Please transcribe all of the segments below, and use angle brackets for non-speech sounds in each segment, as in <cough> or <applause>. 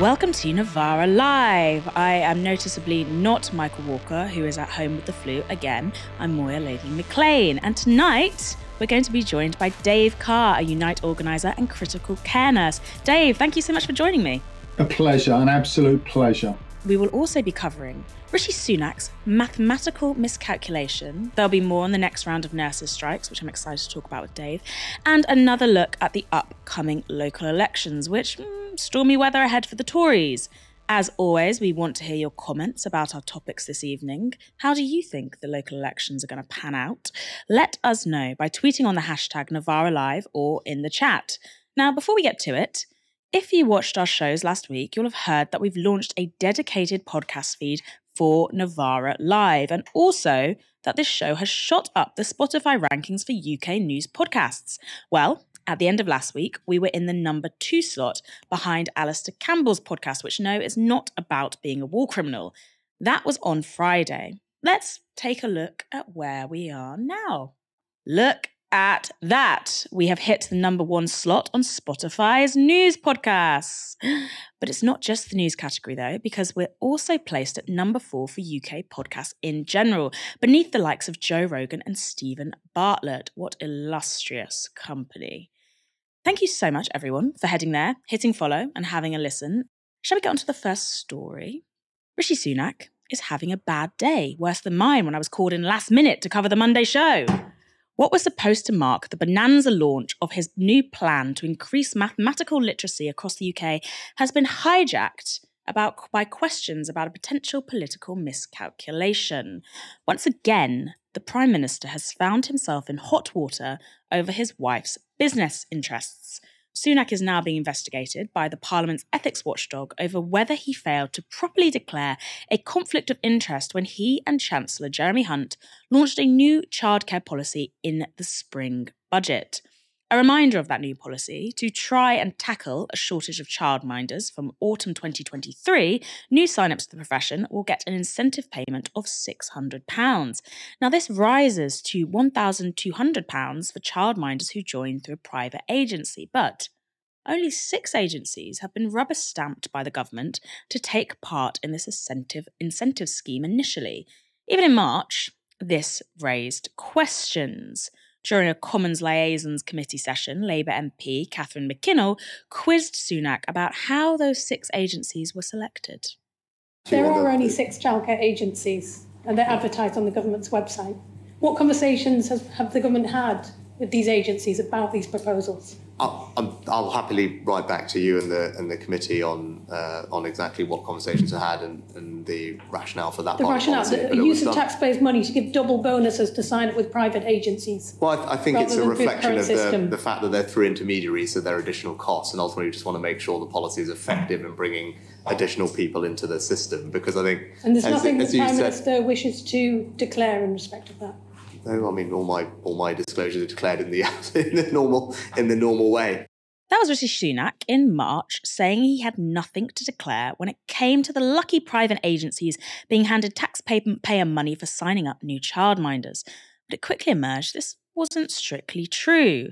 Welcome to Novara Live. I am noticeably not Michael Walker, who is at home with the flu again. I'm Moya Lothian-Mclean. And tonight, we're going to be joined by Dave Carr, a Unite organiser and critical care nurse. Dave, thank you so much for joining me. A pleasure, an absolute pleasure. We will also be covering Rishi Sunak's mathematical miscalculation. There'll be more on the next round of nurses' strikes, which I'm excited to talk about with Dave, and another look at the upcoming local elections, which mm, stormy weather ahead for the Tories. As always, we want to hear your comments about our topics this evening. How do you think the local elections are going to pan out? Let us know by tweeting on the hashtag Novara Live or in the chat. Now, before we get to it, if you watched our shows last week, you'll have heard that we've launched a dedicated podcast feed for Novara Live, and also that this show has shot up the Spotify rankings for UK news podcasts. Well, at the end of last week, we were in the number two slot behind Alastair Campbell's podcast, which no, is not about being a war criminal. That was on Friday. Let's take a look at where we are now. Look at that. We have hit the number one slot on Spotify's news podcasts. <gasps> But it's not just the news category, though, because we're also placed at number four for UK podcasts in general, beneath the likes of Joe Rogan and Steven Bartlett. What illustrious company. Thank you so much, everyone, for heading there, hitting follow, and having a listen. Shall we get on to the first story? Rishi Sunak is having a bad day, worse than mine when I was called in last minute to cover the Monday show. What was supposed to mark the bonanza launch of his new plan to increase mathematical literacy across the UK has been hijacked about by questions about a potential political miscalculation. Once again, the Prime Minister has found himself in hot water over his wife's business interests. Sunak is now being investigated by the Parliament's ethics watchdog over whether he failed to properly declare a conflict of interest when he and Chancellor Jeremy Hunt launched a new childcare policy in the spring budget. A reminder of that new policy to try and tackle a shortage of childminders from autumn 2023, new sign-ups to the profession will get an incentive payment of £600. Now, this rises to £1,200 for childminders who join through a private agency, but only six agencies have been rubber stamped by the government to take part in this incentive, incentive scheme initially. Even in March, this raised questions. During a Commons Liaisons Committee session, Labour MP Catherine McKinnell quizzed Sunak about how those six agencies were selected. There are only six childcare agencies, and they're advertised on the government's website. What conversations has, have the government had with these agencies about these proposals? I'll, I'll, happily write back to you and the and the committee on uh, on exactly what conversations are had and, and the rationale for that. The rationale, the use of taxpayers' money to give double bonuses to sign up with private agencies. Well, I, I think it's a reflection of the, the fact that they're through intermediaries, so there are additional costs, and ultimately we just want to make sure the policy is effective in bringing additional people into the system. Because I think, and there's nothing as, the Prime Minister wishes to declare in respect of that. No, I mean all my all my disclosures are declared in the <laughs> in the normal in the normal way. That was Rishi Sunak in March saying he had nothing to declare when it came to the lucky private agencies being handed taxpayer money for signing up new childminders. But it quickly emerged this wasn't strictly true.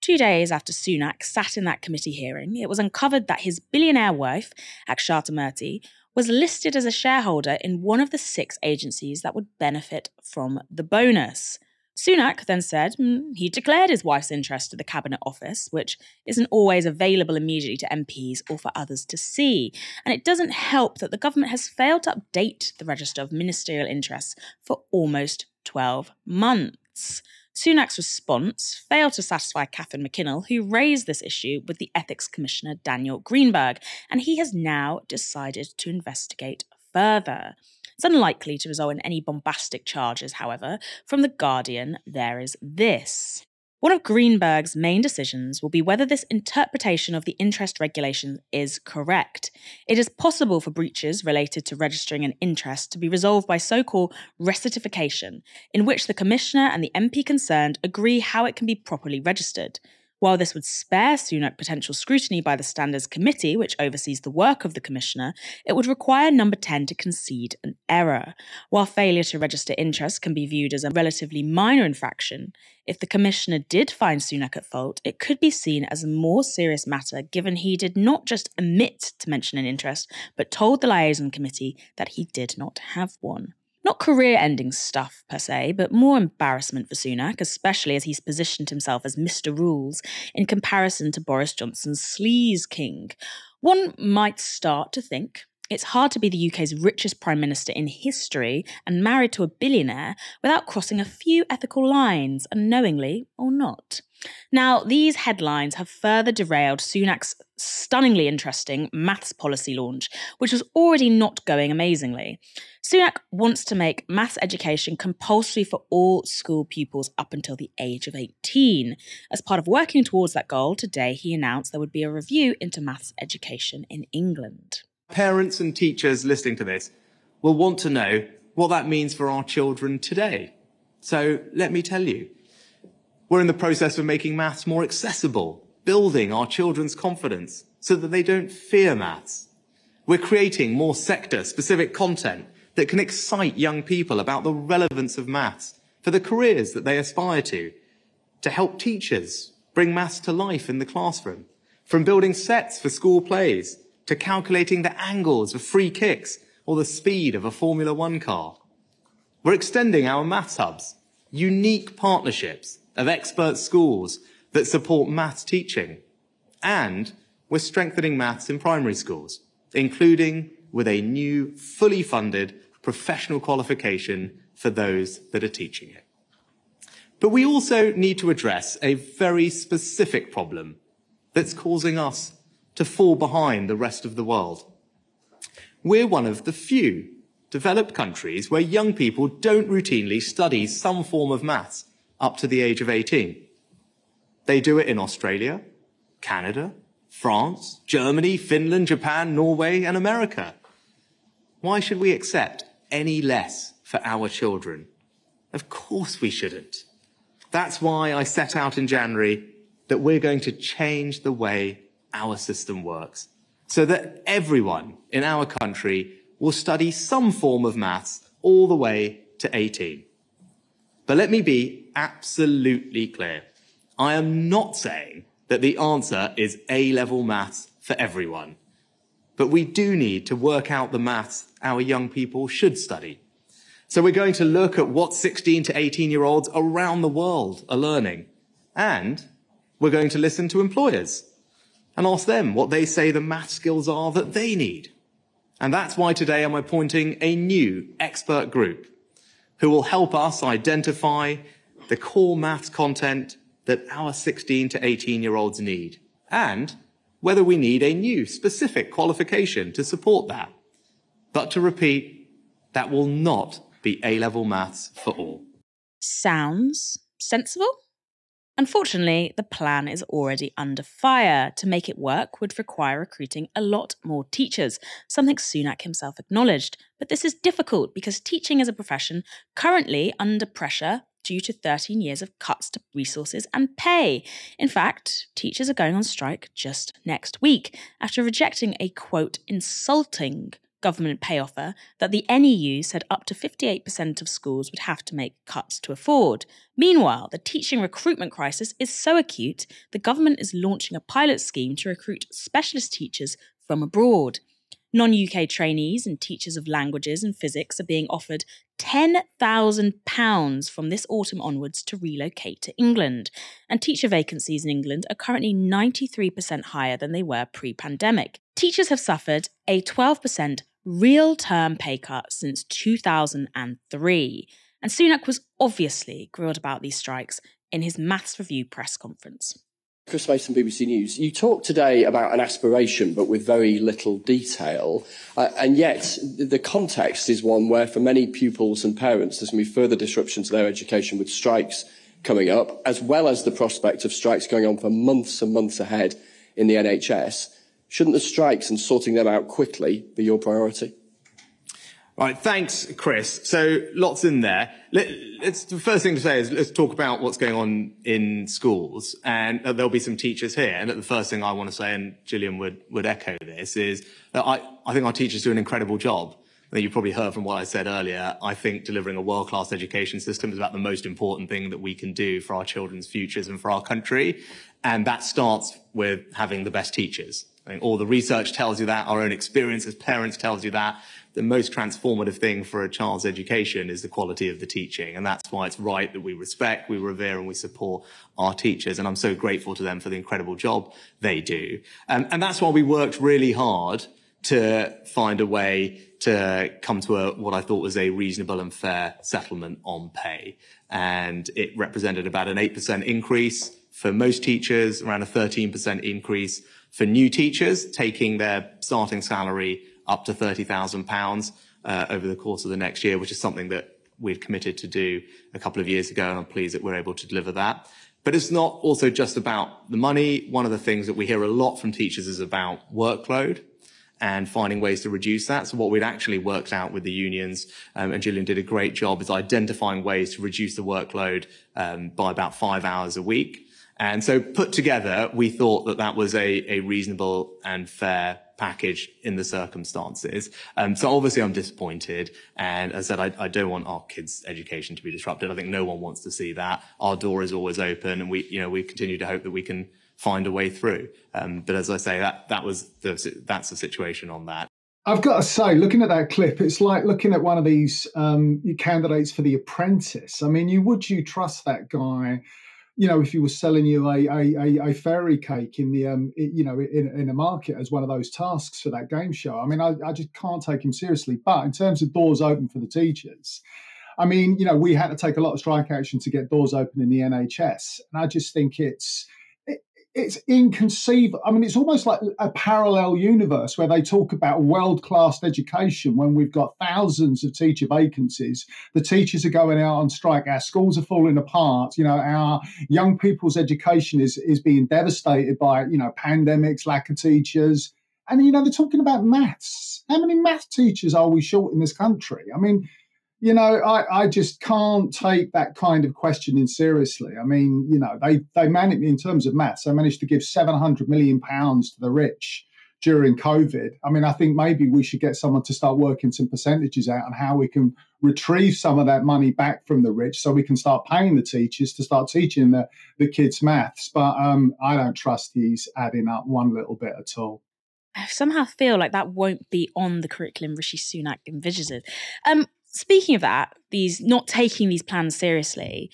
Two days after Sunak sat in that committee hearing, it was uncovered that his billionaire wife, Akshata Murthy, was listed as a shareholder in one of the six agencies that would benefit from the bonus. Sunak then said mm, he declared his wife's interest to the Cabinet Office, which isn't always available immediately to MPs or for others to see. And it doesn't help that the government has failed to update the register of ministerial interests for almost 12 months. Sunak's response failed to satisfy Catherine McKinnell, who raised this issue with the Ethics Commissioner Daniel Greenberg, and he has now decided to investigate further. It's unlikely to result in any bombastic charges, however. From The Guardian, there is this. One of Greenberg's main decisions will be whether this interpretation of the interest regulation is correct. It is possible for breaches related to registering an interest to be resolved by so called rectification, in which the Commissioner and the MP concerned agree how it can be properly registered. While this would spare Sunak potential scrutiny by the Standards Committee, which oversees the work of the Commissioner, it would require Number 10 to concede an error. While failure to register interest can be viewed as a relatively minor infraction, if the Commissioner did find Sunak at fault, it could be seen as a more serious matter given he did not just omit to mention an interest, but told the Liaison Committee that he did not have one. Not career ending stuff per se, but more embarrassment for Sunak, especially as he's positioned himself as Mr. Rules in comparison to Boris Johnson's sleaze king. One might start to think it's hard to be the UK's richest Prime Minister in history and married to a billionaire without crossing a few ethical lines, unknowingly or not. Now, these headlines have further derailed Sunak's stunningly interesting maths policy launch, which was already not going amazingly. Sunak wants to make maths education compulsory for all school pupils up until the age of 18. As part of working towards that goal, today he announced there would be a review into maths education in England. Parents and teachers listening to this will want to know what that means for our children today. So let me tell you. We're in the process of making maths more accessible, building our children's confidence so that they don't fear maths. We're creating more sector specific content that can excite young people about the relevance of maths for the careers that they aspire to, to help teachers bring maths to life in the classroom, from building sets for school plays to calculating the angles of free kicks or the speed of a Formula One car. We're extending our maths hubs, unique partnerships of expert schools that support maths teaching. And we're strengthening maths in primary schools, including with a new, fully funded professional qualification for those that are teaching it. But we also need to address a very specific problem that's causing us to fall behind the rest of the world. We're one of the few developed countries where young people don't routinely study some form of maths up to the age of 18. They do it in Australia, Canada, France, Germany, Finland, Japan, Norway, and America. Why should we accept any less for our children? Of course we shouldn't. That's why I set out in January that we're going to change the way our system works so that everyone in our country will study some form of maths all the way to 18. But let me be absolutely clear. I am not saying that the answer is A-level maths for everyone. But we do need to work out the maths our young people should study. So we're going to look at what 16 to 18 year olds around the world are learning. And we're going to listen to employers and ask them what they say the math skills are that they need. And that's why today I'm appointing a new expert group who will help us identify the core maths content that our 16 to 18 year olds need and whether we need a new specific qualification to support that. But to repeat, that will not be A level maths for all. Sounds sensible? Unfortunately, the plan is already under fire. To make it work would require recruiting a lot more teachers, something Sunak himself acknowledged. But this is difficult because teaching is a profession currently under pressure due to 13 years of cuts to resources and pay. In fact, teachers are going on strike just next week after rejecting a quote, insulting government pay offer that the NEU said up to 58% of schools would have to make cuts to afford. Meanwhile, the teaching recruitment crisis is so acute, the government is launching a pilot scheme to recruit specialist teachers from abroad. Non UK trainees and teachers of languages and physics are being offered £10,000 from this autumn onwards to relocate to England. And teacher vacancies in England are currently 93% higher than they were pre pandemic. Teachers have suffered a 12% real term pay cut since 2003. And Sunak was obviously grilled about these strikes in his Maths Review press conference. Chris Mason, BBC News. You talked today about an aspiration, but with very little detail. Uh, and yet, the context is one where, for many pupils and parents, there's going to be further disruption to their education with strikes coming up, as well as the prospect of strikes going on for months and months ahead in the NHS. Shouldn't the strikes and sorting them out quickly be your priority? Right, thanks, Chris. So lots in there. Let, us the first thing to say is let's talk about what's going on in schools, and uh, there'll be some teachers here. And the first thing I want to say, and Gillian would would echo this, is that I I think our teachers do an incredible job. You probably heard from what I said earlier. I think delivering a world class education system is about the most important thing that we can do for our children's futures and for our country, and that starts with having the best teachers. I think all the research tells you that, our own experience as parents tells you that the most transformative thing for a child's education is the quality of the teaching. And that's why it's right that we respect, we revere, and we support our teachers. And I'm so grateful to them for the incredible job they do. Um, and that's why we worked really hard to find a way to come to a, what I thought was a reasonable and fair settlement on pay. And it represented about an 8% increase for most teachers, around a 13% increase for new teachers, taking their starting salary up to £30,000 uh, over the course of the next year, which is something that we'd committed to do a couple of years ago, and I'm pleased that we're able to deliver that. But it's not also just about the money. One of the things that we hear a lot from teachers is about workload and finding ways to reduce that. So what we'd actually worked out with the unions, um, and Gillian did a great job, is identifying ways to reduce the workload um, by about five hours a week. And so put together, we thought that that was a, a reasonable and fair package in the circumstances. Um, so obviously I'm disappointed. And as I said, I, I, don't want our kids' education to be disrupted. I think no one wants to see that. Our door is always open and we, you know, we continue to hope that we can find a way through. Um, but as I say, that, that was the, that's the situation on that. I've got to say, looking at that clip, it's like looking at one of these um, candidates for The Apprentice. I mean, you would you trust that guy you know, if he was selling you a a, a fairy cake in the um, you know, in, in a market as one of those tasks for that game show, I mean, I, I just can't take him seriously. But in terms of doors open for the teachers, I mean, you know, we had to take a lot of strike action to get doors open in the NHS, and I just think it's it's inconceivable. I mean, it's almost like a parallel universe where they talk about world class education when we've got thousands of teacher vacancies. The teachers are going out on strike. Our schools are falling apart. You know, our young people's education is is being devastated by you know pandemics, lack of teachers, and you know they're talking about maths. How many math teachers are we short in this country? I mean you know, I, I just can't take that kind of questioning seriously. I mean, you know, they they managed in terms of maths, they managed to give seven hundred million pounds to the rich during COVID. I mean, I think maybe we should get someone to start working some percentages out on how we can retrieve some of that money back from the rich so we can start paying the teachers to start teaching the, the kids maths. But um, I don't trust he's adding up one little bit at all. I somehow feel like that won't be on the curriculum Rishi Sunak envisages. Um, speaking of that, these not taking these plans seriously,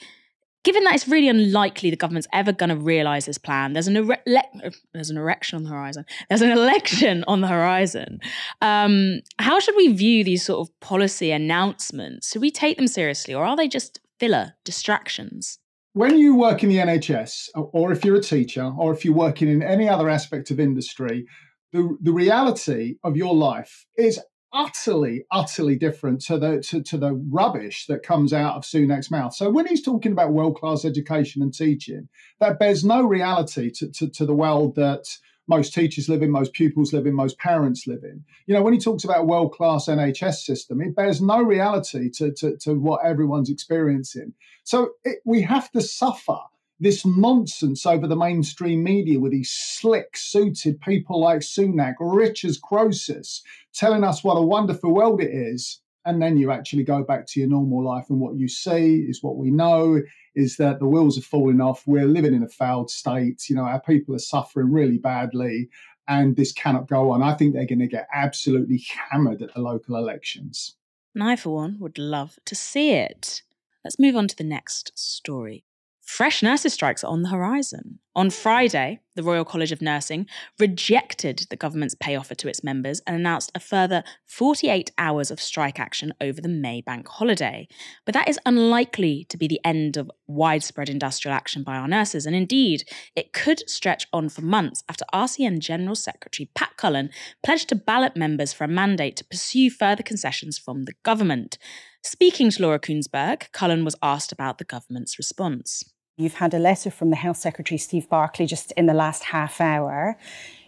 given that it's really unlikely the government's ever going to realise this plan, there's an ere- there's an erection on the horizon. There's an <laughs> election on the horizon. Um, how should we view these sort of policy announcements? Should we take them seriously, or are they just filler distractions? When you work in the NHS, or if you're a teacher, or if you're working in any other aspect of industry, the, the reality of your life is utterly, utterly different to the to, to the rubbish that comes out of Sunak's mouth. So when he's talking about world class education and teaching, that bears no reality to, to, to the world that most teachers live in, most pupils live in, most parents live in. You know, when he talks about world class NHS system, it bears no reality to, to, to what everyone's experiencing. So it, we have to suffer this nonsense over the mainstream media with these slick suited people like Sunak, rich as Croesus, telling us what a wonderful world it is. And then you actually go back to your normal life, and what you see is what we know is that the wheels are falling off. We're living in a failed state. You know, our people are suffering really badly, and this cannot go on. I think they're going to get absolutely hammered at the local elections. And I, for one, would love to see it. Let's move on to the next story. Fresh nurses' strikes are on the horizon. On Friday, the Royal College of Nursing rejected the government's pay offer to its members and announced a further 48 hours of strike action over the May bank holiday. But that is unlikely to be the end of widespread industrial action by our nurses, and indeed, it could stretch on for months after RCN General Secretary Pat Cullen pledged to ballot members for a mandate to pursue further concessions from the government. Speaking to Laura Kuenssberg, Cullen was asked about the government's response. You've had a letter from the Health Secretary, Steve Barclay, just in the last half hour.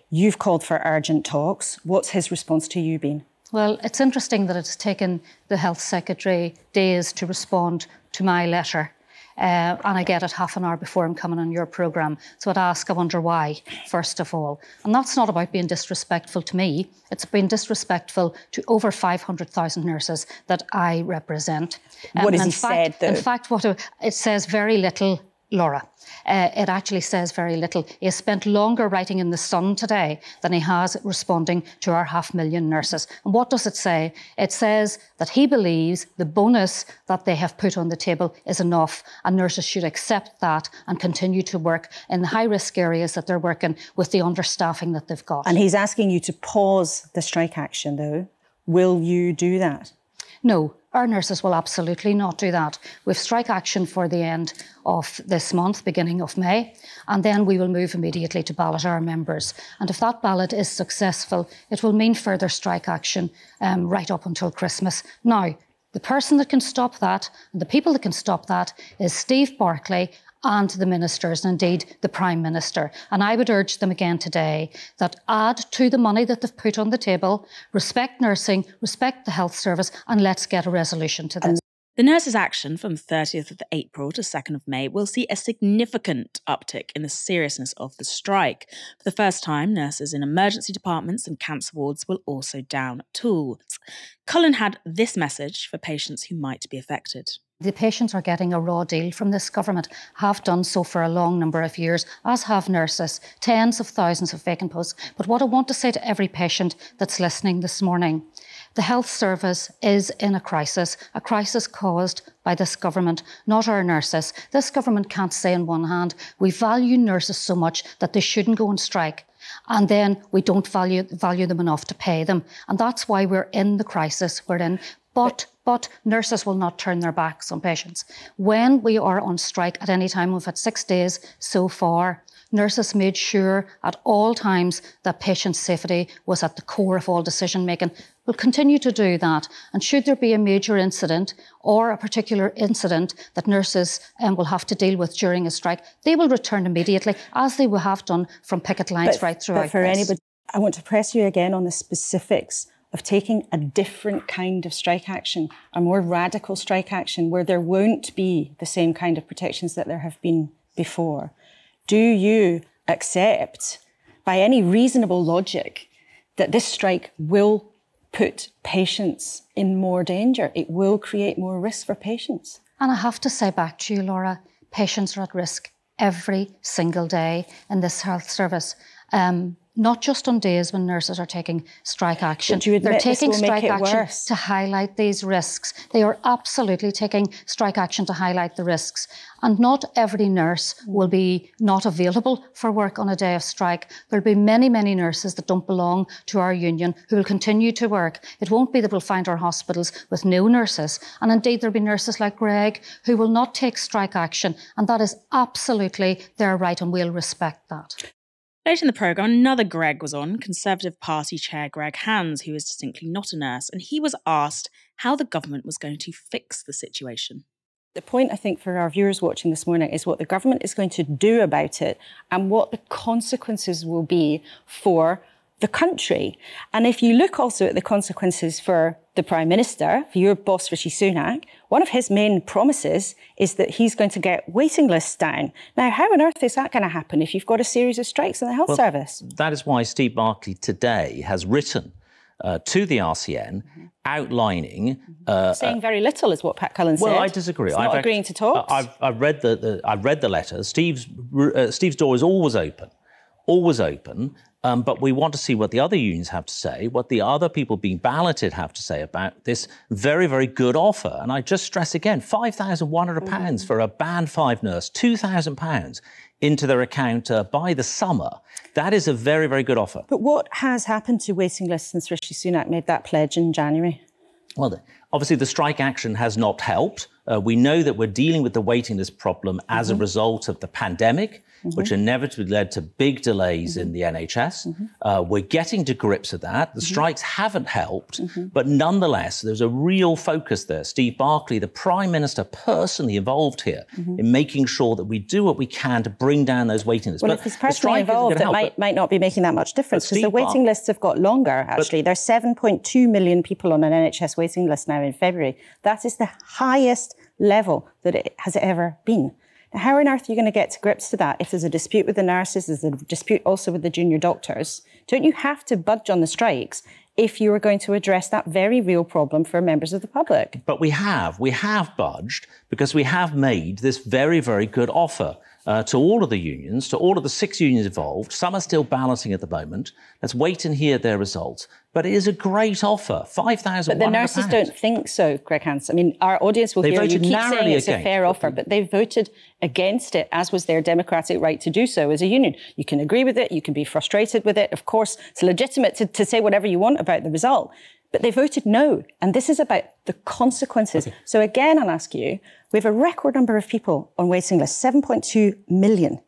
You've called for urgent talks. What's his response to you been? Well, it's interesting that it's taken the Health Secretary days to respond to my letter. Uh, and I get it half an hour before I'm coming on your programme. So I'd ask, I wonder why, first of all. And that's not about being disrespectful to me, it's been disrespectful to over 500,000 nurses that I represent. Um, what has he fact, said, though? In fact, what it says very little Laura. Uh, it actually says very little. He has spent longer writing in The Sun today than he has responding to our half million nurses. And what does it say? It says that he believes the bonus that they have put on the table is enough, and nurses should accept that and continue to work in the high risk areas that they're working with the understaffing that they've got. And he's asking you to pause the strike action, though. Will you do that? No, our nurses will absolutely not do that. We've strike action for the end of this month, beginning of May, and then we will move immediately to ballot our members. And if that ballot is successful, it will mean further strike action um, right up until Christmas. Now, the person that can stop that, and the people that can stop that, is Steve Barclay and the ministers, and indeed the Prime Minister. And I would urge them again today that add to the money that they've put on the table, respect nursing, respect the health service, and let's get a resolution to this. The nurses' action from 30th of April to 2nd of May will see a significant uptick in the seriousness of the strike. For the first time, nurses in emergency departments and cancer wards will also down tools. Cullen had this message for patients who might be affected. The patients are getting a raw deal from this government, have done so for a long number of years, as have nurses, tens of thousands of vacant posts. But what I want to say to every patient that's listening this morning the health service is in a crisis, a crisis caused by this government, not our nurses. This government can't say, on one hand, we value nurses so much that they shouldn't go on strike. And then we don't value, value them enough to pay them. And that's why we're in the crisis we're in. But but nurses will not turn their backs on patients. When we are on strike at any time, we've had six days so far, nurses made sure at all times that patient safety was at the core of all decision making. We'll continue to do that. And should there be a major incident or a particular incident that nurses um, will have to deal with during a strike, they will return immediately, as they will have done from picket lines but, right throughout. But for this. anybody, I want to press you again on the specifics of taking a different kind of strike action, a more radical strike action where there won't be the same kind of protections that there have been before. Do you accept, by any reasonable logic, that this strike will put patients in more danger? It will create more risk for patients. And I have to say back to you, Laura, patients are at risk every single day in this health service. Um, not just on days when nurses are taking strike action. They're taking strike action worse? to highlight these risks. They are absolutely taking strike action to highlight the risks. And not every nurse will be not available for work on a day of strike. There'll be many, many nurses that don't belong to our union who will continue to work. It won't be that we'll find our hospitals with no nurses. And indeed, there'll be nurses like Greg who will not take strike action. And that is absolutely their right, and we'll respect that. Later in the programme, another Greg was on, Conservative Party Chair Greg Hands, who is distinctly not a nurse, and he was asked how the government was going to fix the situation. The point, I think, for our viewers watching this morning is what the government is going to do about it and what the consequences will be for the country. And if you look also at the consequences for the Prime Minister, for your boss, Rishi Sunak, one of his main promises is that he's going to get waiting lists down. Now, how on earth is that going to happen if you've got a series of strikes in the health well, service? That is why Steve Barclay today has written uh, to the RCN mm-hmm. outlining. Uh, Saying very little is what Pat Cullen well, said. Well, I disagree. It's not I've agreeing to talk. I've, I've, read the, the, I've read the letter. Steve's uh, Steve's door is always open, always open. Um, but we want to see what the other unions have to say, what the other people being balloted have to say about this very, very good offer. And I just stress again £5,100 mm-hmm. for a band five nurse, £2,000 into their account uh, by the summer. That is a very, very good offer. But what has happened to waiting lists since Rishi Sunak made that pledge in January? Well, Obviously, the strike action has not helped. Uh, we know that we're dealing with the waiting list problem as mm-hmm. a result of the pandemic mm-hmm. which inevitably led to big delays mm-hmm. in the NHS. Mm-hmm. Uh, we're getting to grips with that. The mm-hmm. strikes haven't helped, mm-hmm. but nonetheless, there's a real focus there. Steve Barclay, the Prime Minister, personally involved here in making sure that we do what we can to bring down those waiting lists. Well, but if he's personally involved, it might, might not be making that much difference because the waiting Bar- lists have got longer, actually. But, There's 7.2 million people on an NHS waiting list now in February. That is the highest level that it has ever been. How on earth are you going to get to grips to that if there's a dispute with the nurses, there's a dispute also with the junior doctors? Don't you have to budge on the strikes if you are going to address that very real problem for members of the public? But we have. We have budged because we have made this very, very good offer uh, to all of the unions, to all of the six unions involved. Some are still balancing at the moment. Let's wait and hear their results. But it is a great offer, five thousand. But the nurses don't think so, Greg Hands. I mean, our audience will they hear you keep saying it's a fair offer, but they voted against it, as was their democratic right to do so as a union. You can agree with it, you can be frustrated with it. Of course, it's legitimate to, to say whatever you want about the result, but they voted no. And this is about the consequences. Okay. So again, I'll ask you, we have a record number of people on waiting lists, 7.2 million.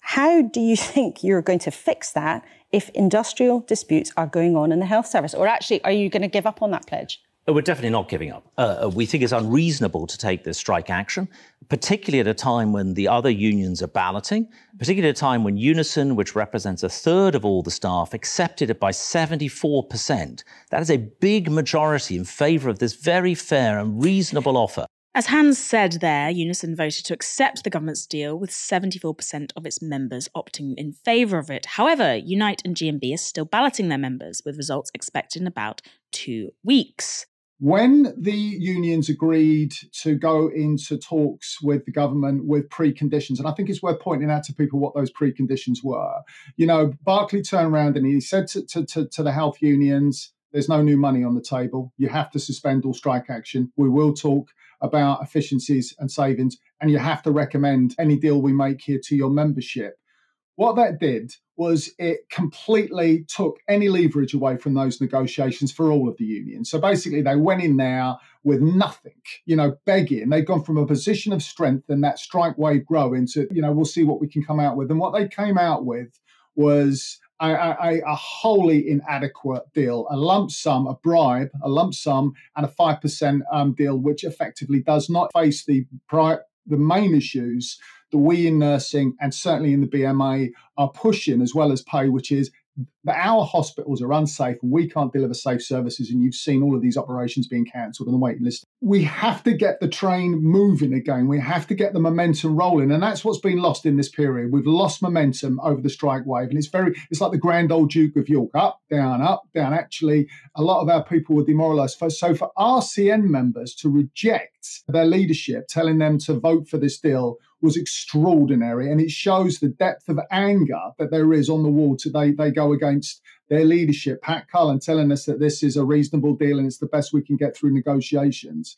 How do you <laughs> think you're going to fix that if industrial disputes are going on in the health service? Or actually, are you going to give up on that pledge? Oh, we're definitely not giving up. Uh, uh, we think it's unreasonable to take this strike action, particularly at a time when the other unions are balloting, particularly at a time when Unison, which represents a third of all the staff, accepted it by 74%. That is a big majority in favour of this very fair and reasonable offer. As Hands said there, Unison voted to accept the government's deal with 74% of its members opting in favour of it. However, Unite and GMB are still balloting their members, with results expected in about two weeks. When the unions agreed to go into talks with the government with preconditions, and I think it's worth pointing out to people what those preconditions were. You know, Barclay turned around and he said to, to, to, to the health unions, there's no new money on the table. You have to suspend all strike action. We will talk about efficiencies and savings, and you have to recommend any deal we make here to your membership. What that did was it completely took any leverage away from those negotiations for all of the unions. So basically, they went in there with nothing, you know, begging. They'd gone from a position of strength and that strike wave growing to, you know, we'll see what we can come out with. And what they came out with was a, a, a, wholly inadequate deal, a lump sum, a bribe, a lump sum, and a 5% um, deal, which effectively does not face the, pri- the main issues that we in nursing and certainly in the BMA are pushing as well as pay, which is that our hospitals are unsafe and we can't deliver safe services, and you've seen all of these operations being cancelled and the waiting list. We have to get the train moving again. We have to get the momentum rolling, and that's what's been lost in this period. We've lost momentum over the strike wave, and it's very it's like the grand old Duke of York, up, down, up, down. Actually, a lot of our people were demoralised. So for RCN members to reject their leadership, telling them to vote for this deal was extraordinary. And it shows the depth of anger that there is on the wall today. They go against their leadership, Pat Cullen, telling us that this is a reasonable deal and it's the best we can get through negotiations.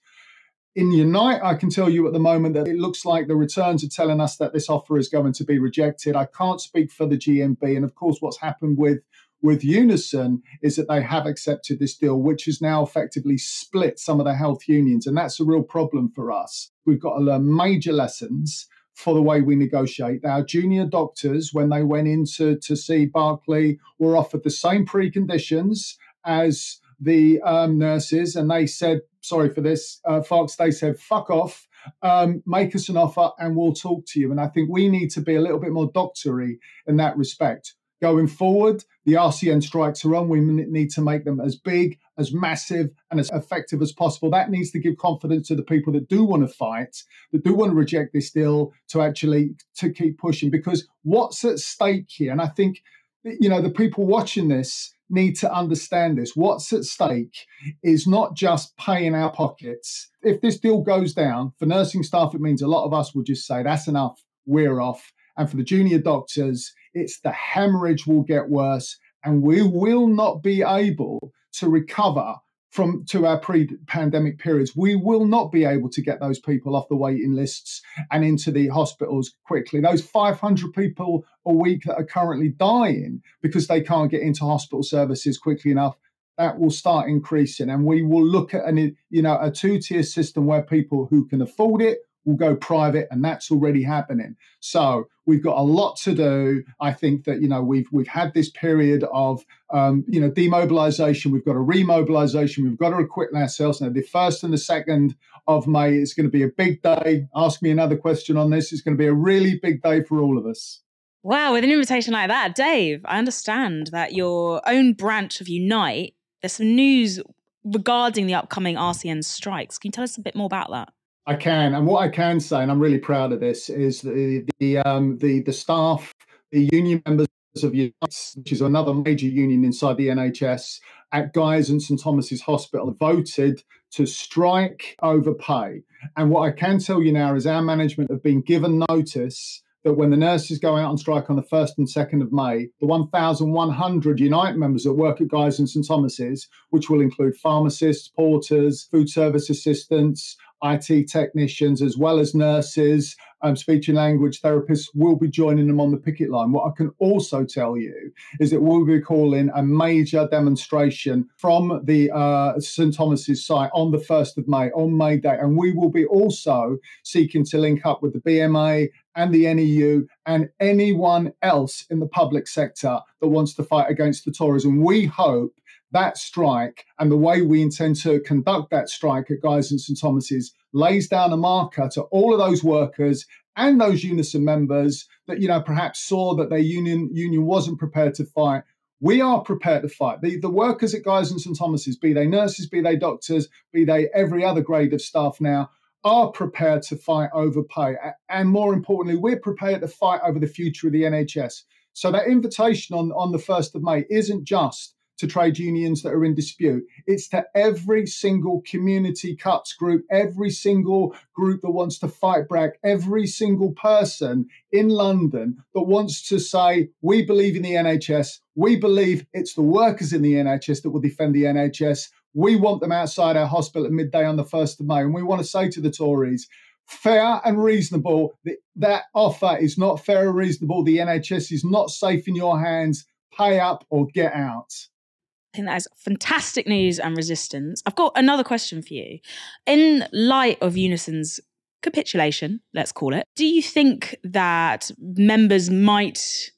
In Unite, I can tell you at the moment that it looks like the returns are telling us that this offer is going to be rejected. I can't speak for the GMB. And of course, what's happened with with Unison is that they have accepted this deal, which has now effectively split some of the health unions. And that's a real problem for us. We've got to learn major lessons for the way we negotiate. Our junior doctors, when they went in to, to see Barclay, were offered the same preconditions as the um, nurses, and they said, sorry for this, uh, Fox, they said, fuck off. Um, make us an offer and we'll talk to you. And I think we need to be a little bit more doctory in that respect. Going forward, the RCN strikes are on. We need to make them as big, as massive, and as effective as possible. That needs to give confidence to the people that do want to fight, that do want to reject this deal, to actually to keep pushing. Because what's at stake here, and I think you know the people watching this need to understand this. What's at stake is not just paying our pockets. If this deal goes down for nursing staff, it means a lot of us will just say that's enough. We're off. And for the junior doctors, it's the hemorrhage will get worse and we will not be able to recover from to our pre-pandemic periods. We will not be able to get those people off the waiting lists and into the hospitals quickly. Those 500 people a week that are currently dying because they can't get into hospital services quickly enough that will start increasing, and we will look at an you know a two tier system where people who can afford it will go private, and that's already happening. So we've got a lot to do. I think that you know we've we've had this period of um, you know demobilisation. We've got a remobilisation. We've got to equip ourselves. Now the first and the second of May is going to be a big day. Ask me another question on this. It's going to be a really big day for all of us. Wow, with an invitation like that, Dave, I understand that your own branch of Unite, there's some news regarding the upcoming RCN strikes. Can you tell us a bit more about that? I can, and what I can say, and I'm really proud of this, is the the um, the, the staff, the union members of Unite, which is another major union inside the NHS, at Guy's and St Thomas's Hospital, voted to strike over pay. And what I can tell you now is our management have been given notice that when the nurses go out on strike on the 1st and 2nd of May, the 1,100 Unite members that work at Guy's and St Thomas's, which will include pharmacists, porters, food service assistants, IT technicians, as well as nurses, um, speech and language therapists will be joining them on the picket line. What I can also tell you is that we'll be calling a major demonstration from the uh, St Thomas's site on the 1st of May, on May Day. And we will be also seeking to link up with the BMA and the NEU and anyone else in the public sector that wants to fight against the Tories. And we hope that strike and the way we intend to conduct that strike at Guy's and St Thomas's lays down a marker to all of those workers and those unison members that you know perhaps saw that their union union wasn't prepared to fight. We are prepared to fight. The, the workers at Guy's and St Thomas's, be they nurses, be they doctors, be they every other grade of staff now, are prepared to fight over pay. And more importantly, we're prepared to fight over the future of the NHS. So that invitation on, on the 1st of May isn't just to trade unions that are in dispute. It's to every single community cuts group, every single group that wants to fight back, every single person in London that wants to say, we believe in the NHS. We believe it's the workers in the NHS that will defend the NHS. We want them outside our hospital at midday on the 1st of May. And we want to say to the Tories, fair and reasonable. That offer is not fair and reasonable. The NHS is not safe in your hands. Pay up or get out. I think that is fantastic news and resistance. I've got another question for you. In light of Unison's capitulation, let's call it, do you think that members might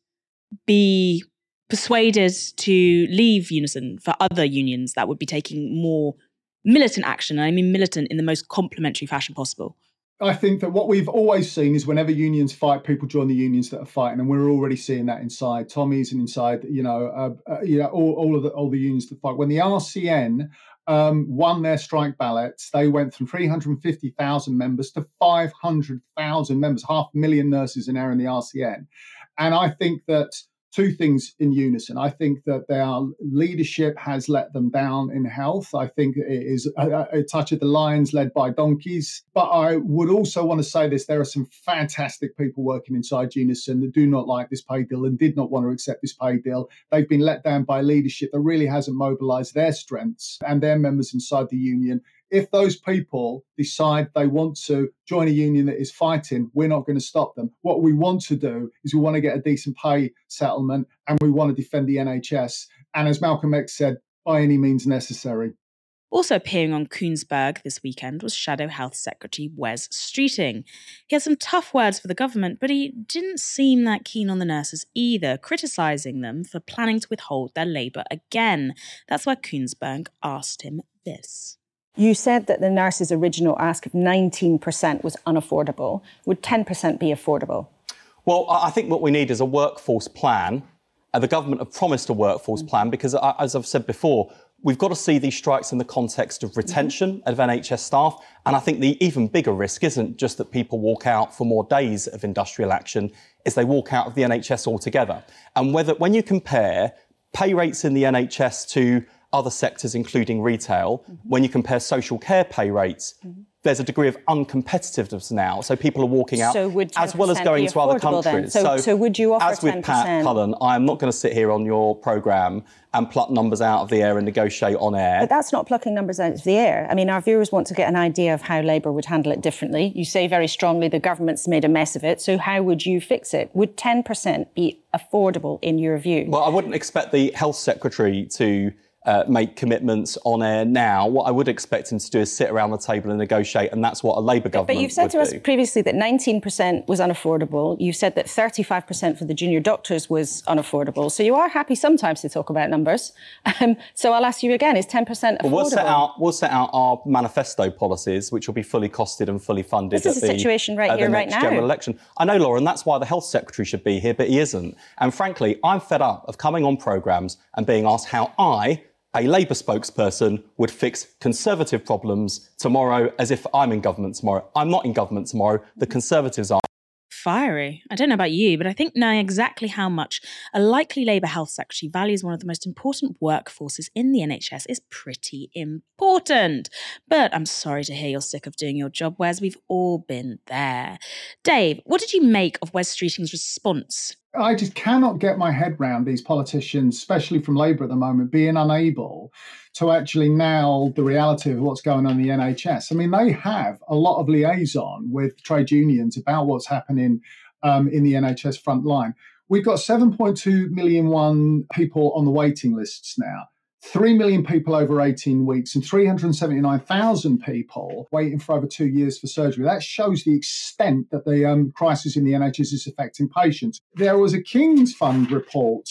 be persuaded to leave Unison for other unions that would be taking more militant action? I mean, militant in the most complimentary fashion possible. I think that what we've always seen is whenever unions fight, people join the unions that are fighting, and we're already seeing that inside Tommy's and inside, you know, uh, uh, you know, all, all of the all the unions that fight. When the RCN um, won their strike ballots, they went from 350,000 members to 500,000 members, half a million nurses in now in the RCN, and I think that two things in unison. I think that their leadership has let them down in health. I think it is a, a, touch of the lions led by donkeys. But I would also want to say this there are some fantastic people working inside Unison that do not like this pay deal and did not want to accept this pay deal. They've been let down by leadership that really hasn't mobilized their strengths and their members inside the union if those people decide they want to join a union that is fighting, we're not going to stop them. What we want to do is we want to get a decent pay settlement and we want to defend the NHS. And as Malcolm X said, by any means necessary. Also appearing on Kuenssberg this weekend was Shadow Health Secretary Wes Streeting. He had some tough words for the government, but he didn't seem that keen on the nurses either, criticising them for planning to withhold their labour again. That's why Kuenssberg asked him this. You said that the nurse's original ask of 19% was unaffordable. Would 10% be affordable? Well, I think what we need is a workforce plan. And the government have promised a workforce mm. plan because, uh, as I've said before, we've got to see these strikes in the context of retention mm-hmm. of NHS staff. And I think the even bigger risk isn't just that people walk out for more days of industrial action, is they walk out of the NHS altogether. And whether when you compare pay rates in the NHS to other sectors, including retail, mm-hmm. when you compare social care pay rates, mm-hmm. there's a degree of uncompetitiveness now. So people are walking out, so as well as going to other countries. So, so, so, would you offer As with 10%? Pat Cullen, I am not going to sit here on your programme and pluck numbers out of the air and negotiate on air. But that's not plucking numbers out of the air. I mean, our viewers want to get an idea of how Labour would handle it differently. You say very strongly the government's made a mess of it. So how would you fix it? Would 10% be affordable in your view? Well, I wouldn't expect the health secretary to uh, make commitments on air now. What I would expect him to do is sit around the table and negotiate, and that's what a Labour government. But you've said to do. us previously that 19% was unaffordable. You've said that 35% for the junior doctors was unaffordable. So you are happy sometimes to talk about numbers. Um, so I'll ask you again: Is 10% affordable? Well, we'll set out we'll set out our manifesto policies, which will be fully costed and fully funded. This is the, situation right here, right now. General election. I know, Laura, and that's why the health secretary should be here, but he isn't. And frankly, I'm fed up of coming on programmes and being asked how I a Labour spokesperson would fix Conservative problems tomorrow as if I'm in government tomorrow. I'm not in government tomorrow. The Conservatives are. Fiery. I don't know about you, but I think knowing exactly how much a likely Labour Health Secretary values one of the most important workforces in the NHS is pretty important. But I'm sorry to hear you're sick of doing your job, Wes. We've all been there. Dave, what did you make of Wes Streeting's response I just cannot get my head round these politicians, especially from Labour at the moment, being unable to actually nail the reality of what's going on in the NHS. I mean, they have a lot of liaison with trade unions about what's happening um, in the NHS front line. We've got 7.2 million one people on the waiting lists now. 3 million people over 18 weeks and 379,000 people waiting for over two years for surgery. That shows the extent that the um, crisis in the NHS is affecting patients. There was a King's Fund report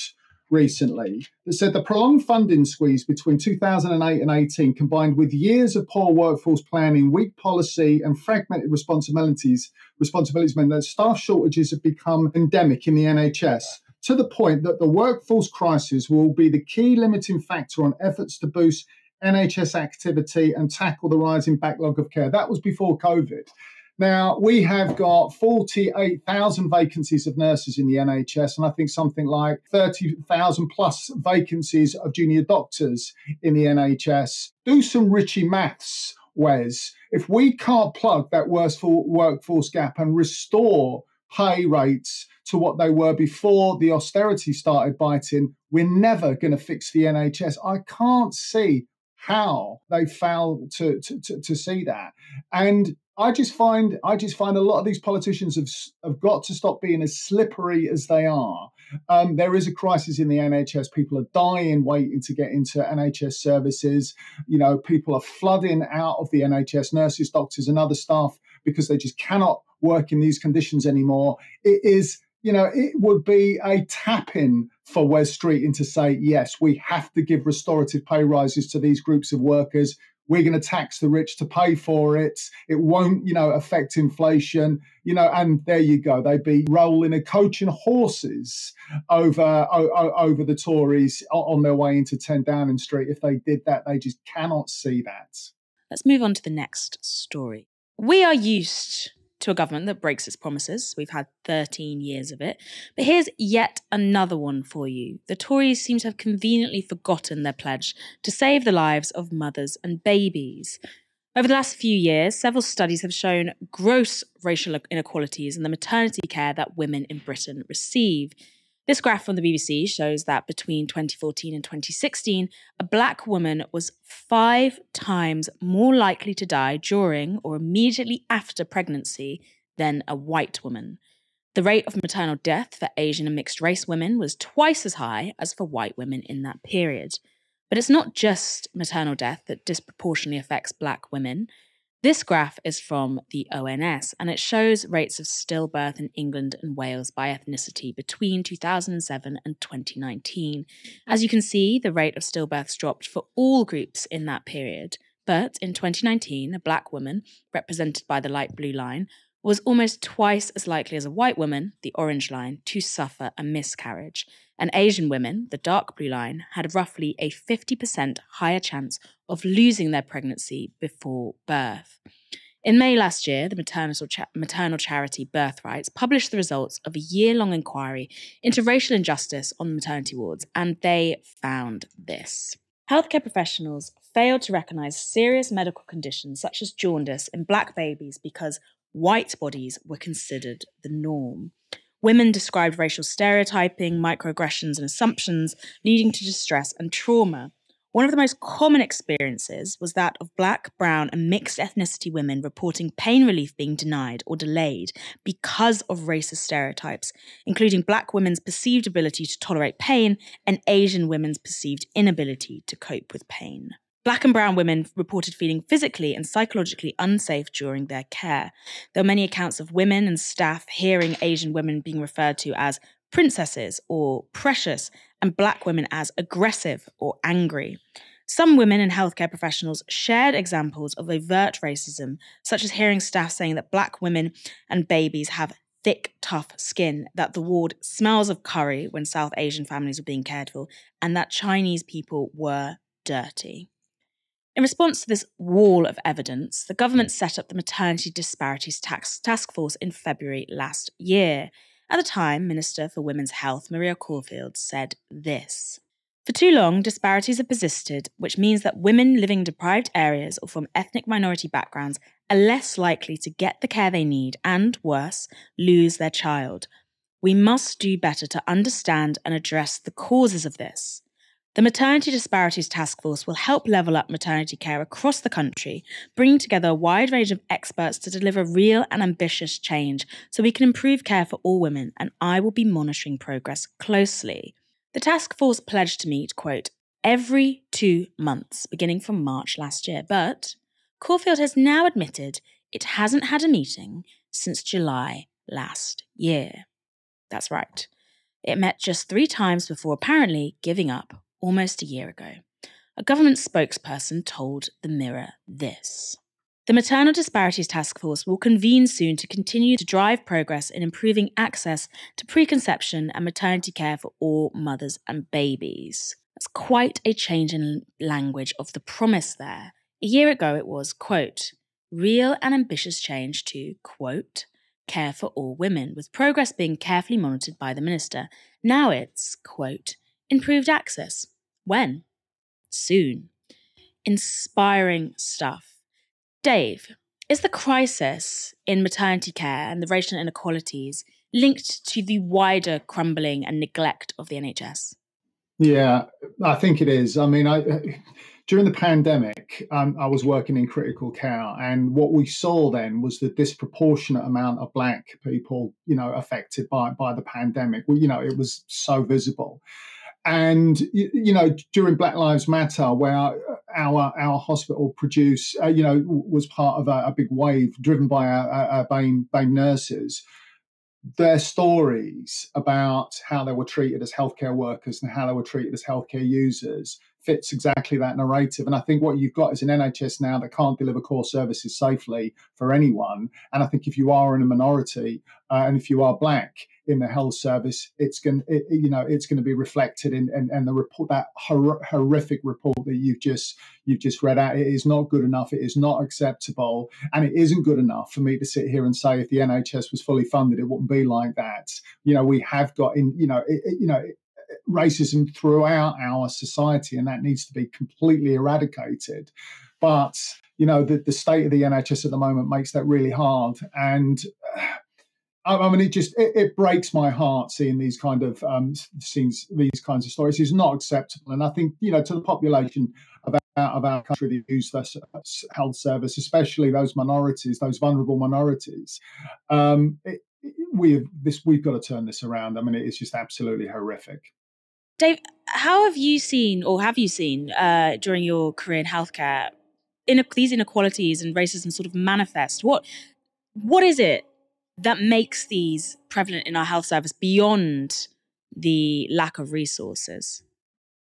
recently that said the prolonged funding squeeze between 2008 and 18 combined with years of poor workforce planning weak policy and fragmented responsibilities responsibilities meant that staff shortages have become endemic in the nhs to the point that the workforce crisis will be the key limiting factor on efforts to boost NHS activity and tackle the rising backlog of care. That was before COVID. Now, we have got 48,000 vacancies of nurses in the NHS, and I think something like 30,000 plus vacancies of junior doctors in the NHS. Do some Rishi maths, Wes. If we can't plug that workforce gap and restore pay rates to what they were before the austerity started biting, we're never going to fix the NHS. I can't see how they fail to, to, to, to, see that. And I just find I just find a lot of these politicians have have got to stop being as slippery as they are. Um, there is a crisis in the NHS. People are dying waiting to get into NHS services. You know, people are flooding out of the NHS. Nurses, doctors, and other staff because they just cannot work in these conditions anymore. It is you know, it would be a tap in for Wes Streeting to say, yes, we have to give restorative pay rises to these groups of workers. We're going to tax the rich to pay for it. It won't, you know, affect inflation, you know, and there you go. They'd be rolling a coach and horses over o- over the Tories on their way into 10 Downing Street. If they did that, they just cannot see that. Let's move on to the next story. We are used to a government that breaks its promises. We've had 13 years of it. But here's yet another one for you. The Tories seem to have conveniently forgotten their pledge to save the lives of mothers and babies. Over the last few years, several studies have shown gross racial inequalities in the maternity care that women in Britain receive. This graph from the BBC shows that between 2014 and 2016, a black woman was five times more likely to die during or immediately after pregnancy than a white woman. The rate of maternal death for Asian and mixed race women was twice as high as for white women in that period. But it's not just maternal death that disproportionately affects black women. This graph is from the ONS and it shows rates of stillbirth in England and Wales by ethnicity between 2007 and 2019. As you can see, the rate of stillbirths dropped for all groups in that period. But in 2019, a black woman, represented by the light blue line, was almost twice as likely as a white woman, the orange line, to suffer a miscarriage and Asian women, the dark blue line, had roughly a 50% higher chance of losing their pregnancy before birth. In May last year, the maternal, cha- maternal charity Birthrights published the results of a year long inquiry into racial injustice on maternity wards, and they found this. Healthcare professionals failed to recognise serious medical conditions such as jaundice in black babies because white bodies were considered the norm. Women described racial stereotyping, microaggressions, and assumptions leading to distress and trauma. One of the most common experiences was that of black, brown, and mixed ethnicity women reporting pain relief being denied or delayed because of racist stereotypes, including black women's perceived ability to tolerate pain and Asian women's perceived inability to cope with pain. Black and brown women reported feeling physically and psychologically unsafe during their care. There were many accounts of women and staff hearing Asian women being referred to as princesses or precious, and black women as aggressive or angry. Some women and healthcare professionals shared examples of overt racism, such as hearing staff saying that black women and babies have thick, tough skin, that the ward smells of curry when South Asian families were being cared for, and that Chinese people were dirty. In response to this wall of evidence, the government hmm. set up the Maternity Disparities Tax Task Force in February last year. At the time, Minister for Women's Health Maria Caulfield said this. For too long, disparities have persisted, which means that women living in deprived areas or from ethnic minority backgrounds are less likely to get the care they need and, worse, lose their child. We must do better to understand and address the causes of this. The Maternity Disparities Task Force will help level up maternity care across the country, bringing together a wide range of experts to deliver real and ambitious change so we can improve care for all women, and I will be monitoring progress closely. The task force pledged to meet, quote, every two months, beginning from March last year, but Caulfield has now admitted it hasn't had a meeting since July last year. That's right. It met just three times before apparently giving up almost a year ago. A government spokesperson told The Mirror this. The Maternal Disparities Task Force will convene soon to continue to drive progress in improving access to preconception and maternity care for all mothers and babies. That's quite a change in language of the promise there. A year ago it was, quote, real and ambitious change to, quote, care for all women, with progress being carefully monitored by the minister. Now it's, quote, improved access, when? Soon. Inspiring stuff. Dave, is the crisis in maternity care and the racial inequalities linked to the wider crumbling and neglect of the NHS? Yeah, I think it is. I mean, I <laughs> during the pandemic, um, I was working in critical care, and what we saw then was the disproportionate amount of black people, you know, affected by by the pandemic. Well, you know, it was so visible, and you know during black lives matter where our our hospital produced uh, you know was part of a, a, big wave driven by uh, uh, uh, our, our BAME, BAME nurses their stories about how they were treated as healthcare workers and how they were treated as healthcare users fits exactly that narrative. And I think what you've got is an NHS now that can't deliver core services safely for anyone. And I think if you are in a minority uh, and if you are black, in the health service, it's going it, you know it's going to be reflected in, in, in the report that hor- horrific report that you've just you've just read out. It is not good enough. It is not acceptable, and it isn't good enough for me to sit here and say if the NHS was fully funded, it wouldn't be like that. You know, we have got in you know it, you know racism throughout our society, and that needs to be completely eradicated. But you know, the, the state of the NHS at the moment makes that really hard, and. <sighs> Uh, I mean, it just it, it, breaks my heart seeing these kind of um, scenes, these kinds of stories. It's not acceptable, and I think you know to the population of our, of our country that use this health service, especially those minorities, those vulnerable minorities, um, it, we have this we've got to turn this around. I mean, it's just absolutely horrific. Dave, how have you seen, or have you seen uh, during your career in healthcare, in, these inequalities and racism sort of manifest? What what is it that makes these prevalent in our health service beyond the lack of resources?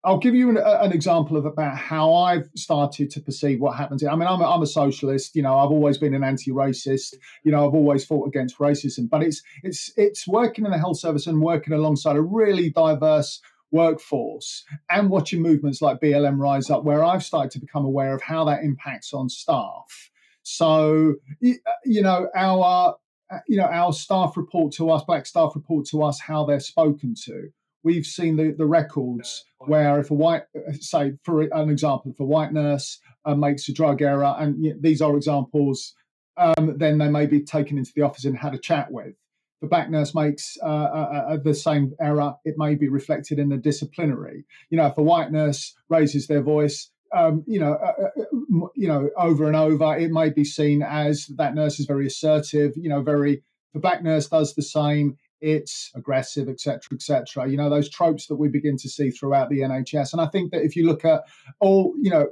I'll give you an, an, example of about how I've started to perceive what happens. I mean, I'm a, I'm a socialist. You know, I've always been an anti-racist. You know, I've always fought against racism. But it's it's it's working in the health service and working alongside a really diverse workforce and watching movements like BLM rise up, where I've started to become aware of how that impacts on staff. So, you know, our uh, you know, our staff report to us, black staff report to us how they're spoken to. We've seen the, the records where if a white, uh, say, for an example, if a white nurse uh, makes a drug error, and these are examples, um, then they may be taken into the office and had a chat with. The black nurse makes uh, uh, uh, the same error, it may be reflected in the disciplinary. You know, if a white nurse raises their voice, um, you know, uh, uh you know, over and over, it may be seen as that nurse is very assertive. You know, very the black nurse does the same. It's aggressive, etc., etc. You know, those tropes that we begin to see throughout the NHS. And I think that if you look at all, you know,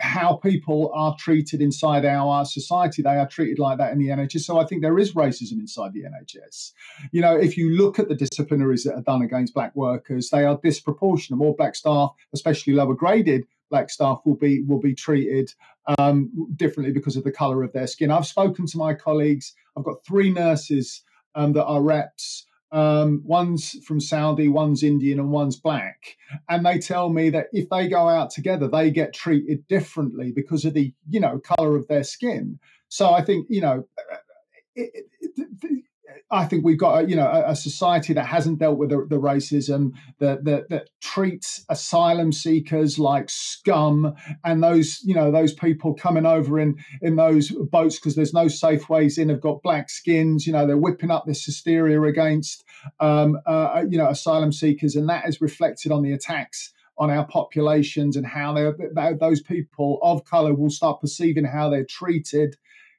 how people are treated inside our society. They are treated like that in the NHS. So I think there is racism inside the NHS. You know, if you look at the disciplinaries that are done against black workers, they are disproportionate. More black staff, especially lower graded black staff, will be will be treated um, differently because of the colour of their skin. I've spoken to my colleagues. I've got three nurses um, that are reps um, one's from Saudi, one's Indian, and one's black. And they tell me that if they go out together, they get treated differently because of the, you know, color of their skin. So I think, you know, it, it, I think we've got a, you know a, a, society that hasn't dealt with the, the racism that, that, that treats asylum seekers like scum, and those you know those people coming over in in those boats because there's no safe ways in have got black skins. You know they're whipping up this hysteria against um, uh, uh you know asylum seekers, and that is reflected on the attacks on our populations and how they those people of color will start perceiving how they're treated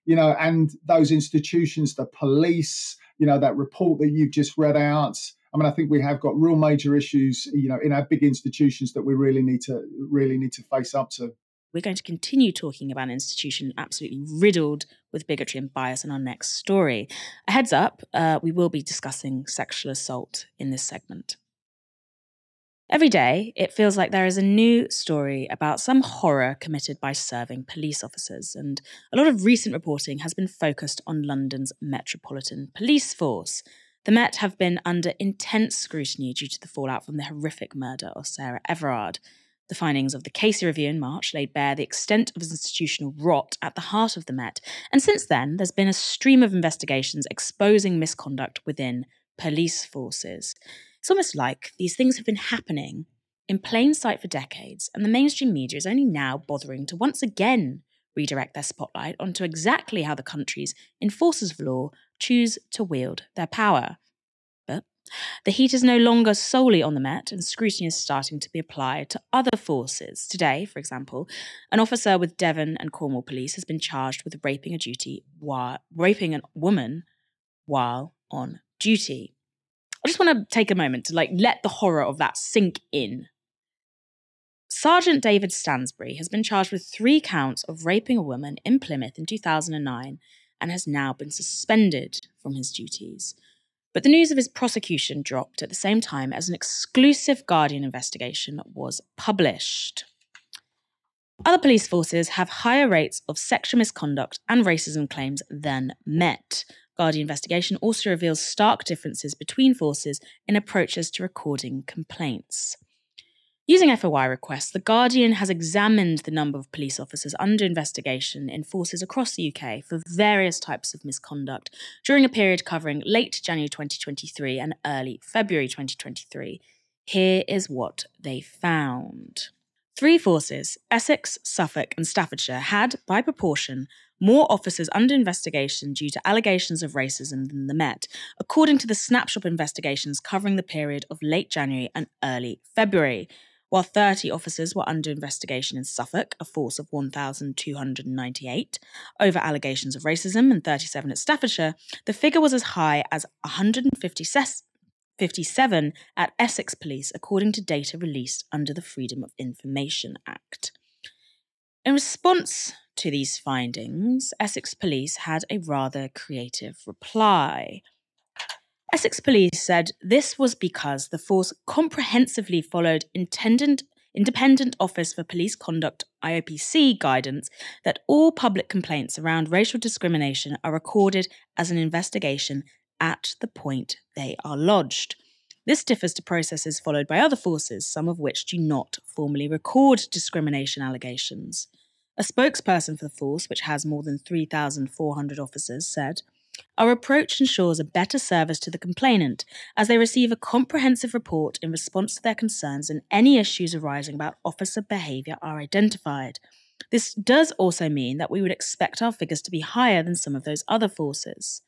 you know, and those institutions, the police, you know, that report that you've just read out. I mean, I think we have got real major issues, you know, in our big institutions that we really need to really need to face up to. We're going to continue talking about an institution absolutely riddled with bigotry and bias in our next story. A heads up, uh, we will be discussing sexual assault in this segment. Every day, it feels like there is a new story about some horror committed by serving police officers, and a lot of recent reporting has been focused on London's Metropolitan Police Force. The Met have been under intense scrutiny due to the fallout from the horrific murder of Sarah Everard. The findings of the Casey Review in March laid bare the extent of institutional rot at the heart of the Met, and since then, there's been a stream of investigations exposing misconduct within police forces. It's almost like these things have been happening in plain sight for decades, and the mainstream media is only now bothering to once again redirect their spotlight onto exactly how the country's enforcers of law choose to wield their power. But the heat is no longer solely on the Met, and scrutiny is starting to be applied to other forces. Today, for example, an officer with Devon and Cornwall Police has been charged with raping a duty while raping a woman while on duty. I just want to take a moment to like let the horror of that sink in. Sergeant David Stansbury has been charged with three counts of raping a woman in Plymouth in 2009 and has now been suspended from his duties. But the news of his prosecution dropped at the same time as an exclusive Guardian investigation was published. Other police forces have higher rates of sexual misconduct and racism claims than Met, Guardian investigation also reveals stark differences between forces in approaches to recording complaints. Using FOI requests, The Guardian has examined the number of police officers under investigation in forces across the UK for various types of misconduct during a period covering late January 2023 and early February 2023. Here is what they found. Three forces, Essex, Suffolk, and Staffordshire, had, by proportion, more officers under investigation due to allegations of racism than the Met, according to the snapshot investigations covering the period of late January and early February. While 30 officers were under investigation in Suffolk, a force of 1,298, over allegations of racism, and 37 at Staffordshire, the figure was as high as 157 at Essex Police, according to data released under the Freedom of Information Act. In response to these findings, Essex Police had a rather creative reply. Essex Police said this was because the force comprehensively followed intendant, Independent Office for Police Conduct IOPC guidance that all public complaints around racial discrimination are recorded as an investigation at the point they are lodged. This differs to processes followed by other forces, some of which do not formally record discrimination allegations. A spokesperson for the force, which has more than 3,400 officers, said, Our approach ensures a better service to the complainant as they receive a comprehensive report in response to their concerns and any issues arising about officer behaviour are identified. This does also mean that we would expect our figures to be higher than some of those other forces.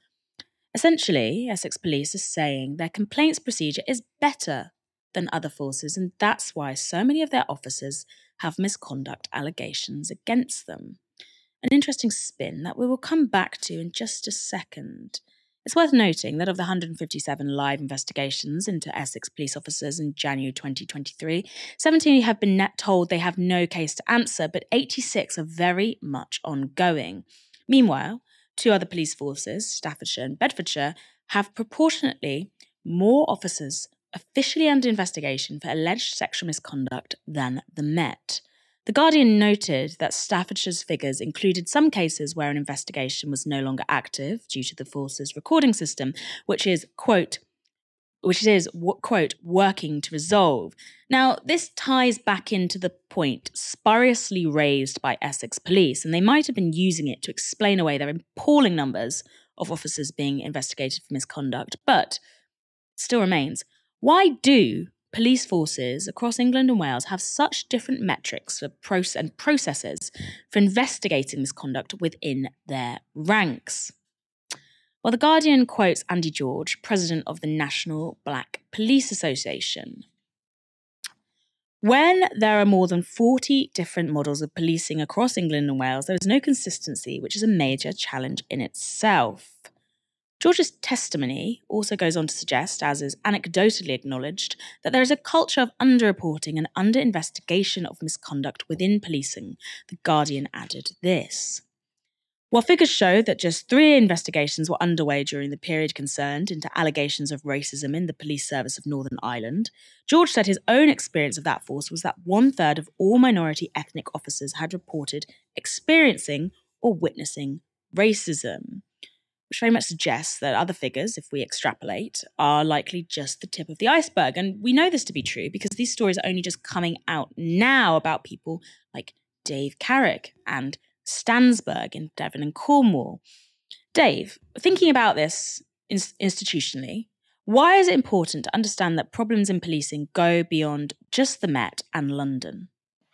Essentially, Essex Police is saying their complaints procedure is better than other forces, and that's why so many of their officers have misconduct allegations against them. An interesting spin that we will come back to in just a second. It's worth noting that of the 157 live investigations into Essex police officers in January 2023, 17 have been net told they have no case to answer, but 86 are very much ongoing. Meanwhile, two other police forces, Staffordshire and Bedfordshire, have proportionately more officers officially under investigation for alleged sexual misconduct than the Met. The Guardian noted that Staffordshire's figures included some cases where an investigation was no longer active due to the force's recording system, which is, quote, which is quote, working to resolve. Now, this ties back into the point spuriously raised by Essex Police, and they might have been using it to explain away their appalling numbers of officers being investigated for misconduct, but still remains. Why do police forces across England and Wales have such different metrics for proce- and processes for investigating misconduct within their ranks. Well, The Guardian quotes Andy George, president of the National Black Police Association. When there are more than 40 different models of policing across England and Wales, there is no consistency, which is a major challenge in itself. George's testimony also goes on to suggest, as is anecdotally acknowledged, that there is a culture of underreporting and under-investigation of misconduct within policing. The Guardian added this. While figures show that just three investigations were underway during the period concerned into allegations of racism in the police service of Northern Ireland, George said his own experience of that force was that one third of all minority ethnic officers had reported experiencing or witnessing racism which very much suggests that other figures, if we extrapolate, are likely just the tip of the iceberg. And we know this to be true because these stories are only just coming out now about people like Dave Carrick and Stansbury in Devon and Cornwall. Dave, thinking about this in- institutionally, why is it important to understand that problems in policing go beyond just the Met and London?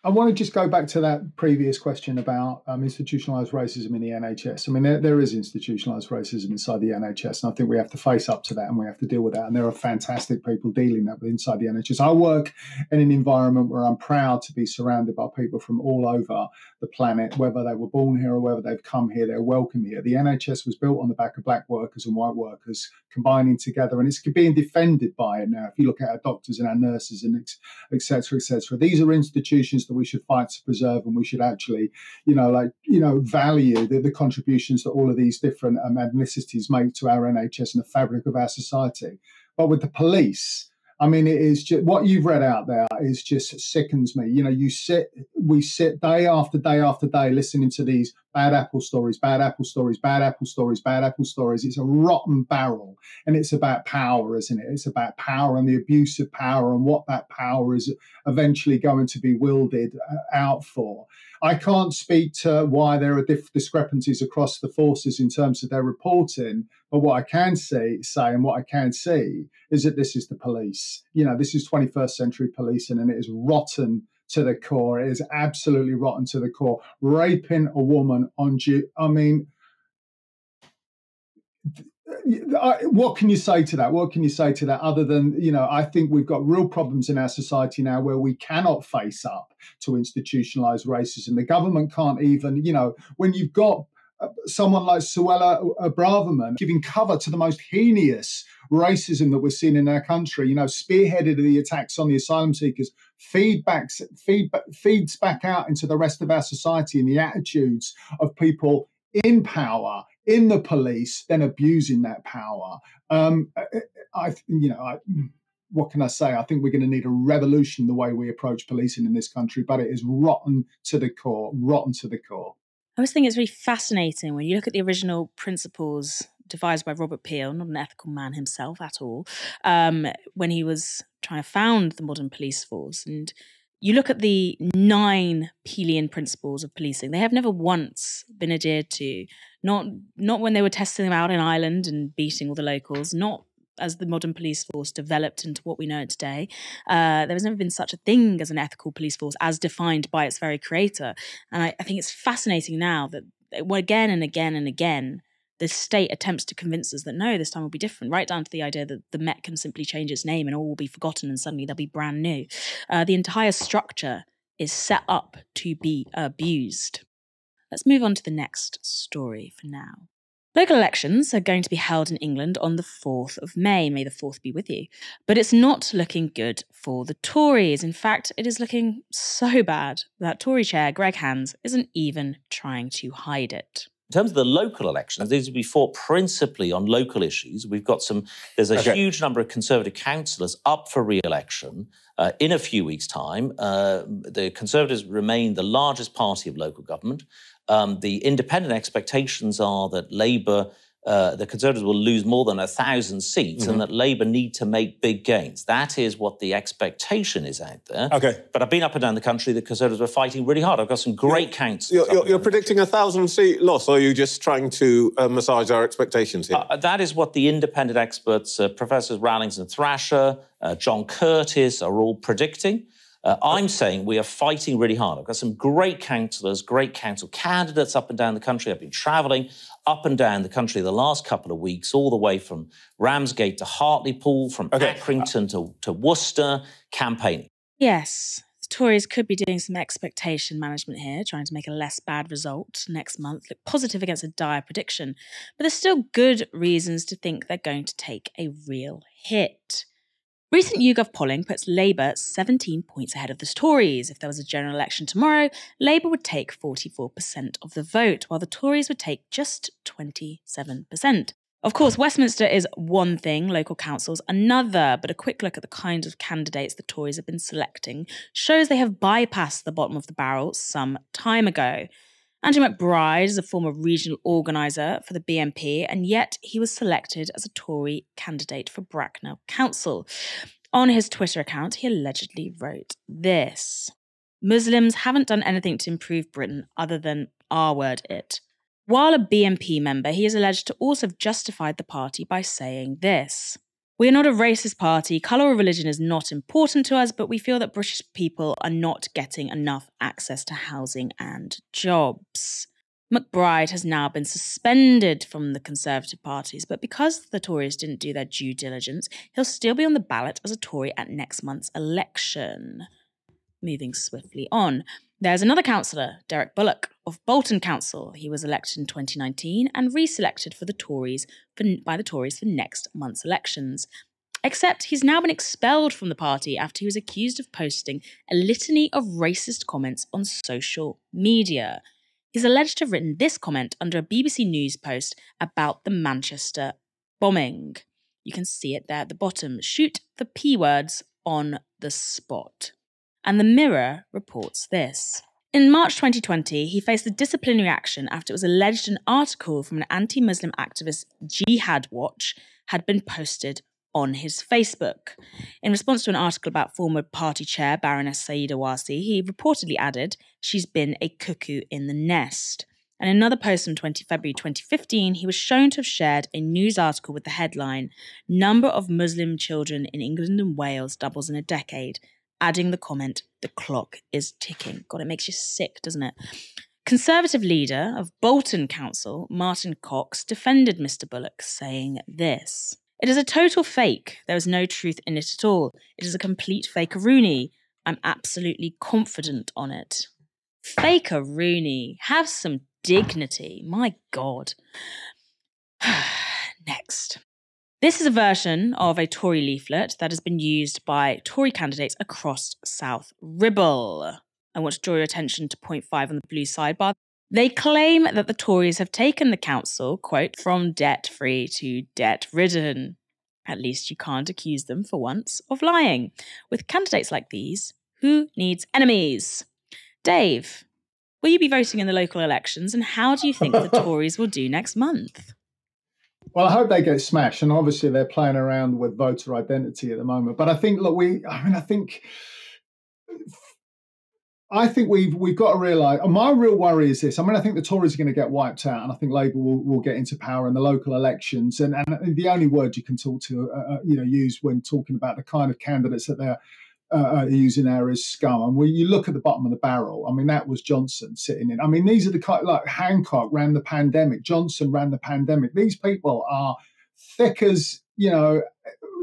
I want to just go back to that previous question about um, institutionalized racism in the NHS. I mean, there, there is institutionalized racism inside the NHS, and I think we have to face up to that and we have to deal with that. And there are fantastic people dealing that with inside the NHS. I work in an environment where I'm proud to be surrounded by people from all over the planet, whether they were born here or whether they've come here, they're welcome here. The NHS was built on the back of black workers and white workers combining together, and it's being defended by it now. If you look at our doctors and our nurses and etc. etc. these are institutions that we should fight to preserve, and we should actually, you know, like you know, value the, the contributions that all of these different um, ethnicities make to our NHS and the fabric of our society. But with the police, I mean, it is just what you've read out there is just sickens me. You know, you sit, we sit day after day after day listening to these bad apple stories, bad apple stories, bad apple stories, bad apple stories. It's a rotten barrel. And it's about power, isn't it? It's about power and the abuse of power and what that power is eventually going to be wielded uh, out for. I can't speak to why there are dif- discrepancies across the forces in terms of their reporting, but what I can say, say and what I can see is that this is the police. You know, this is 21st century policing and it is rotten to the core. It is absolutely rotten to the core. Raping a woman on due. I mean, what can you say to that? What can you say to that other than, you know, I think we've got real problems in our society now where we cannot face up to institutionalized racism. The government can't even, you know, when you've got uh, someone like Suella Braverman giving cover to the most heinous racism that we're seeing in our country, you know, spearheaded the attacks on the asylum seekers, feedbacks, feedback, feeds back out into the rest of our society and the attitudes of people in power, in the police, then abusing that power. Um, I, you know, I, what can I say? I think we're going to need a revolution the way we approach policing in this country, but it is rotten to the core, rotten to the core. I always think it's really fascinating when you look at the original principles devised by Robert Peel, not an ethical man himself at all, um, when he was trying to found the modern police force. And you look at the nine Peelian principles of policing, they have never once been adhered to. Not not when they were testing them out in Ireland and beating all the locals, not as the modern police force developed into what we know it today, uh, there has never been such a thing as an ethical police force as defined by its very creator. And I, I think it's fascinating now that again and again and again, the state attempts to convince us that no, this time will be different, right down to the idea that the Met can simply change its name and all will be forgotten and suddenly they'll be brand new. Uh, the entire structure is set up to be abused. Let's move on to the next story for now. Local elections are going to be held in England on the 4th of May. May the 4th be with you. But it's not looking good for the Tories. In fact, it is looking so bad that Tory chair Greg Hands isn't even trying to hide it. In terms of the local elections, these will be fought principally on local issues. We've got some, there's a okay. huge number of Conservative councillors up for re election uh, in a few weeks' time. Uh, the Conservatives remain the largest party of local government. Um, the independent expectations are that Labour uh, the Conservatives will lose more than a thousand seats mm-hmm. and that Labour need to make big gains. That is what the expectation is out there. Okay. But I've been up and down the country, the Conservatives were fighting really hard. I've got some great counts. You're, you're, you're predicting a thousand seat loss, or are you just trying to uh, massage our expectations here? Uh, that is what the independent experts, uh, Professors Rallings and Thrasher, uh, John Curtice, are all predicting. Uh, I'm saying we are fighting really hard. I've got some great councillors, great council candidates up and down the country. I've been travelling up and down the country the last couple of weeks, all the way from Ramsgate to Hartlepool, from okay. Accrington to, to Worcester, campaigning. Yes, the Tories could be doing some expectation management here, trying to make a less bad result next month, look positive against a dire prediction. But there's still good reasons to think they're going to take a real hit. Recent YouGov polling puts Labour 17 points ahead of the Tories. If there was a general election tomorrow, Labour would take 44% of the vote, while the Tories would take just 27%. Of course, Westminster is one thing, local councils another, but a quick look at the kinds of candidates the Tories have been selecting shows they have bypassed the bottom of the barrel some time ago. Andrew McBride is a former regional organiser for the BNP, and yet he was selected as a Tory candidate for Bracknell Council. On his Twitter account, he allegedly wrote this Muslims haven't done anything to improve Britain other than R word it. While a BNP member, he is alleged to also have justified the party by saying this we are not a racist party. Colour or religion is not important to us, but we feel that British people are not getting enough access to housing and jobs. McBride has now been suspended from the Conservative parties, but because the Tories didn't do their due diligence, he'll still be on the ballot as a Tory at next month's election. Moving swiftly on. There's another councillor, Derek Bullock of Bolton Council. He was elected in 2019 and reselected for the Tories for, by the Tories for next month's elections. Except he's now been expelled from the party after he was accused of posting a litany of racist comments on social media. He's alleged to have written this comment under a BBC News post about the Manchester bombing. You can see it there at the bottom. Shoot the P words on the spot. And the Mirror reports this. In March 2020, he faced a disciplinary action after it was alleged an article from an anti Muslim activist, Jihad Watch, had been posted on his Facebook. In response to an article about former party chair Baroness Sayeeda Warsi, he reportedly added, She's been a cuckoo in the nest. And another post from 20 February 2015, he was shown to have shared a news article with the headline Number of Muslim children in England and Wales doubles in a decade adding the comment, the clock is ticking. God, it makes you sick, doesn't it? Conservative leader of Bolton Council, Martyn Cox, defended Mr. Bullock, saying this It is a total fake. There is no truth in it at all. It is a complete fakeroony. I'm absolutely confident on it. Fakeroony. Have some dignity. My God. This is a version of a Tory leaflet that has been used by Tory candidates across South Ribble. I want to draw your attention to point five on the blue sidebar. They claim that the Tories have taken the council, quote, from debt free to debt ridden. At least you can't accuse them for once of lying. With candidates like these, who needs enemies? Dave, will you be voting in the local elections and how do you think the <laughs> Tories will do next month? Well, I hope they get smashed, and obviously they're playing around with voter identity at the moment. But I think, look, we, I mean, I think, I think we've we've got to realise. My real worry is this. I mean, I think the Tories are going to get wiped out, and I think Labour will, will get into power in the local elections. And and the only word you can talk to, uh, uh, you know, use when talking about the kind of candidates that they're uh, using there scum. And when you look at the bottom of the barrel, I mean, that was Johnson sitting in. I mean, these are the kind like Hancock ran the pandemic, Johnson ran the pandemic. These people are thick as you know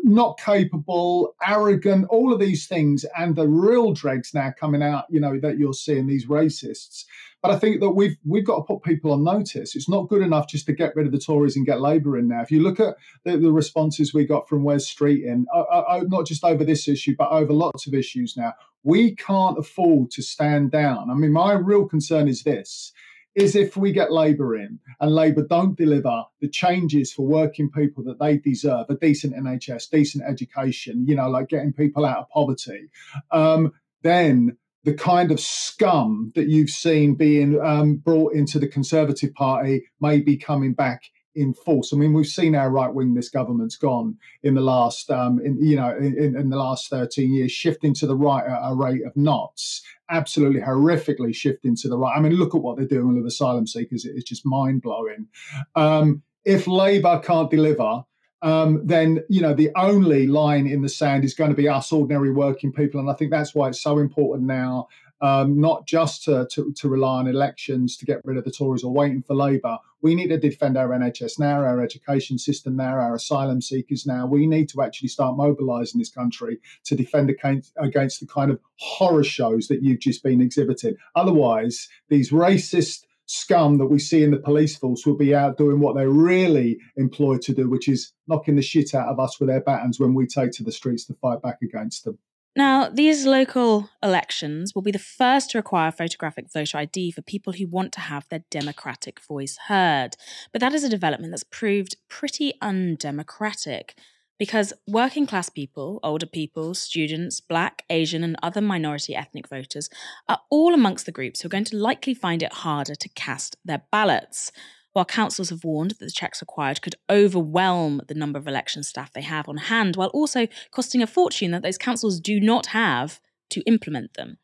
not capable, arrogant, all of these things, and the real dregs now coming out, you know, that you're seeing these racists. But I think that we've we've got to put people on notice. It's not good enough just to get rid of the Tories and get Labour in now. If you look at the, the responses we got from Wes Streeting, uh, uh, not just over this issue, but over lots of issues now, we can't afford to stand down. I mean, my real concern is this is if we get Labour in and Labour don't deliver the changes for working people that they deserve, a decent NHS, decent education, you know, like getting people out of poverty, um, then the kind of scum that you've seen being um, brought into the Conservative Party may be coming back in force. I mean, we've seen how right wing this government's gone in the last, um, in, you know, in, in, the last 13 years, shifting to the right at a rate of knots, absolutely horrifically shifting to the right. I mean, look at what they're doing with asylum seekers. It's just mind blowing. Um, if Labour can't deliver, um, then you know the only line in the sand is going to be us ordinary working people, and I think that's why it's so important now um, not just to, to, to, rely on elections to get rid of the Tories or waiting for Labour. We need to defend our NHS now, our education system now, our asylum seekers now. We need to actually start mobilising this country to defend against, against the kind of horror shows that you've just been exhibiting. Otherwise, these racist scum that we see in the police force will be out doing what they're really employed to do, which is knocking the shit out of us with their batons when we take to the streets to fight back against them. Now, these local elections will be the first to require photographic voter ID for people who want to have their democratic voice heard. But that is a development that's proved pretty undemocratic because working class people, older people, students, black, Asian, and other minority ethnic voters are all amongst the groups who are going to likely find it harder to cast their ballots while councils have warned that the checks required could overwhelm the number of election staff they have on hand, while also costing a fortune that those councils do not have to implement them.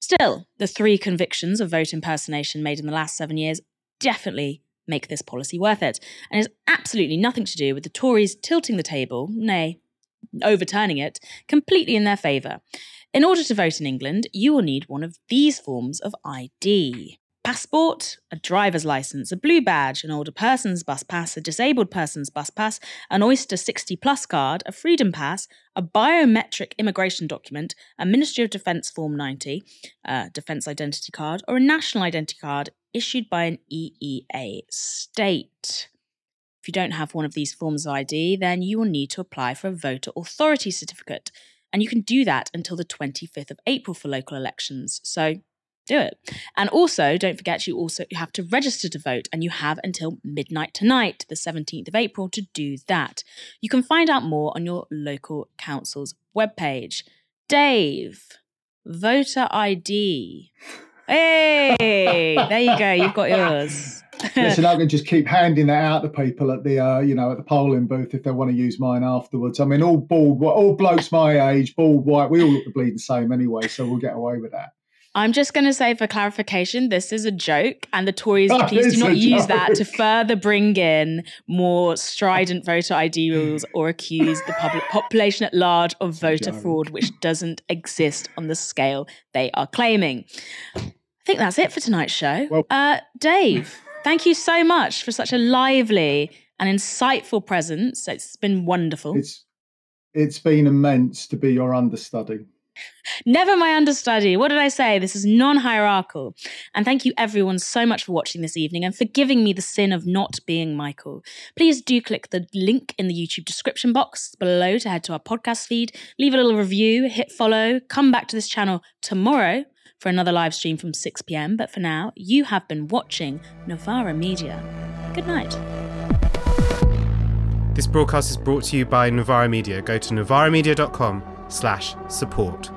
Still, the three convictions of vote impersonation made in the last seven years definitely make this policy worth it, and has absolutely nothing to do with the Tories tilting the table, nay, overturning it, completely in their favour. In order to vote in England, you will need one of these forms of ID passport, a driver's license, a blue badge, an older person's bus pass, a disabled person's bus pass, an Oyster 60 Plus card, a Freedom Pass, a biometric immigration document, a Ministry of Defence Form 90, uh, a Defence Identity Card, or a National Identity Card issued by an EEA state. If you don't have one of these forms of ID, then you will need to apply for a voter authority certificate. And you can do that until the 25th of April for local elections. So do it. And also, don't forget, you also have to register to vote, and you have until midnight tonight, the 17th of April, to do that. You can find out more on your local council's webpage. Dave, voter ID. <laughs> Hey, there you go. You've got yours. Listen, I can just keep handing that out to people at the, uh, you know, at the polling booth if they want to use mine afterwards. I mean, all bald, all blokes my age, bald, white, we all look the bleeding same anyway, so we'll get away with that. I'm just going to say for clarification, this is a joke, and the Tories, oh, please do not use joke. that to <laughs> further bring in more strident voter ID rules or accuse the public population at large of voter fraud, which doesn't exist on the scale they are claiming. I think that's it for tonight's show. Well, uh, Dave, thank you so much for such a lively and insightful presence. It's been wonderful. It's it's been immense to be your understudy. Never my understudy. What did I say? This is non hierarchical. And thank you, everyone, so much for watching this evening and forgiving me the sin of not being Michael. Please do click the link in the YouTube description box below to head to our podcast feed, leave a little review, hit follow, come back to this channel tomorrow for another live stream from 6 pm. But for now, you have been watching Novara Media. Good night. This broadcast is brought to you by Novara Media. Go to novaramedia.com slash support.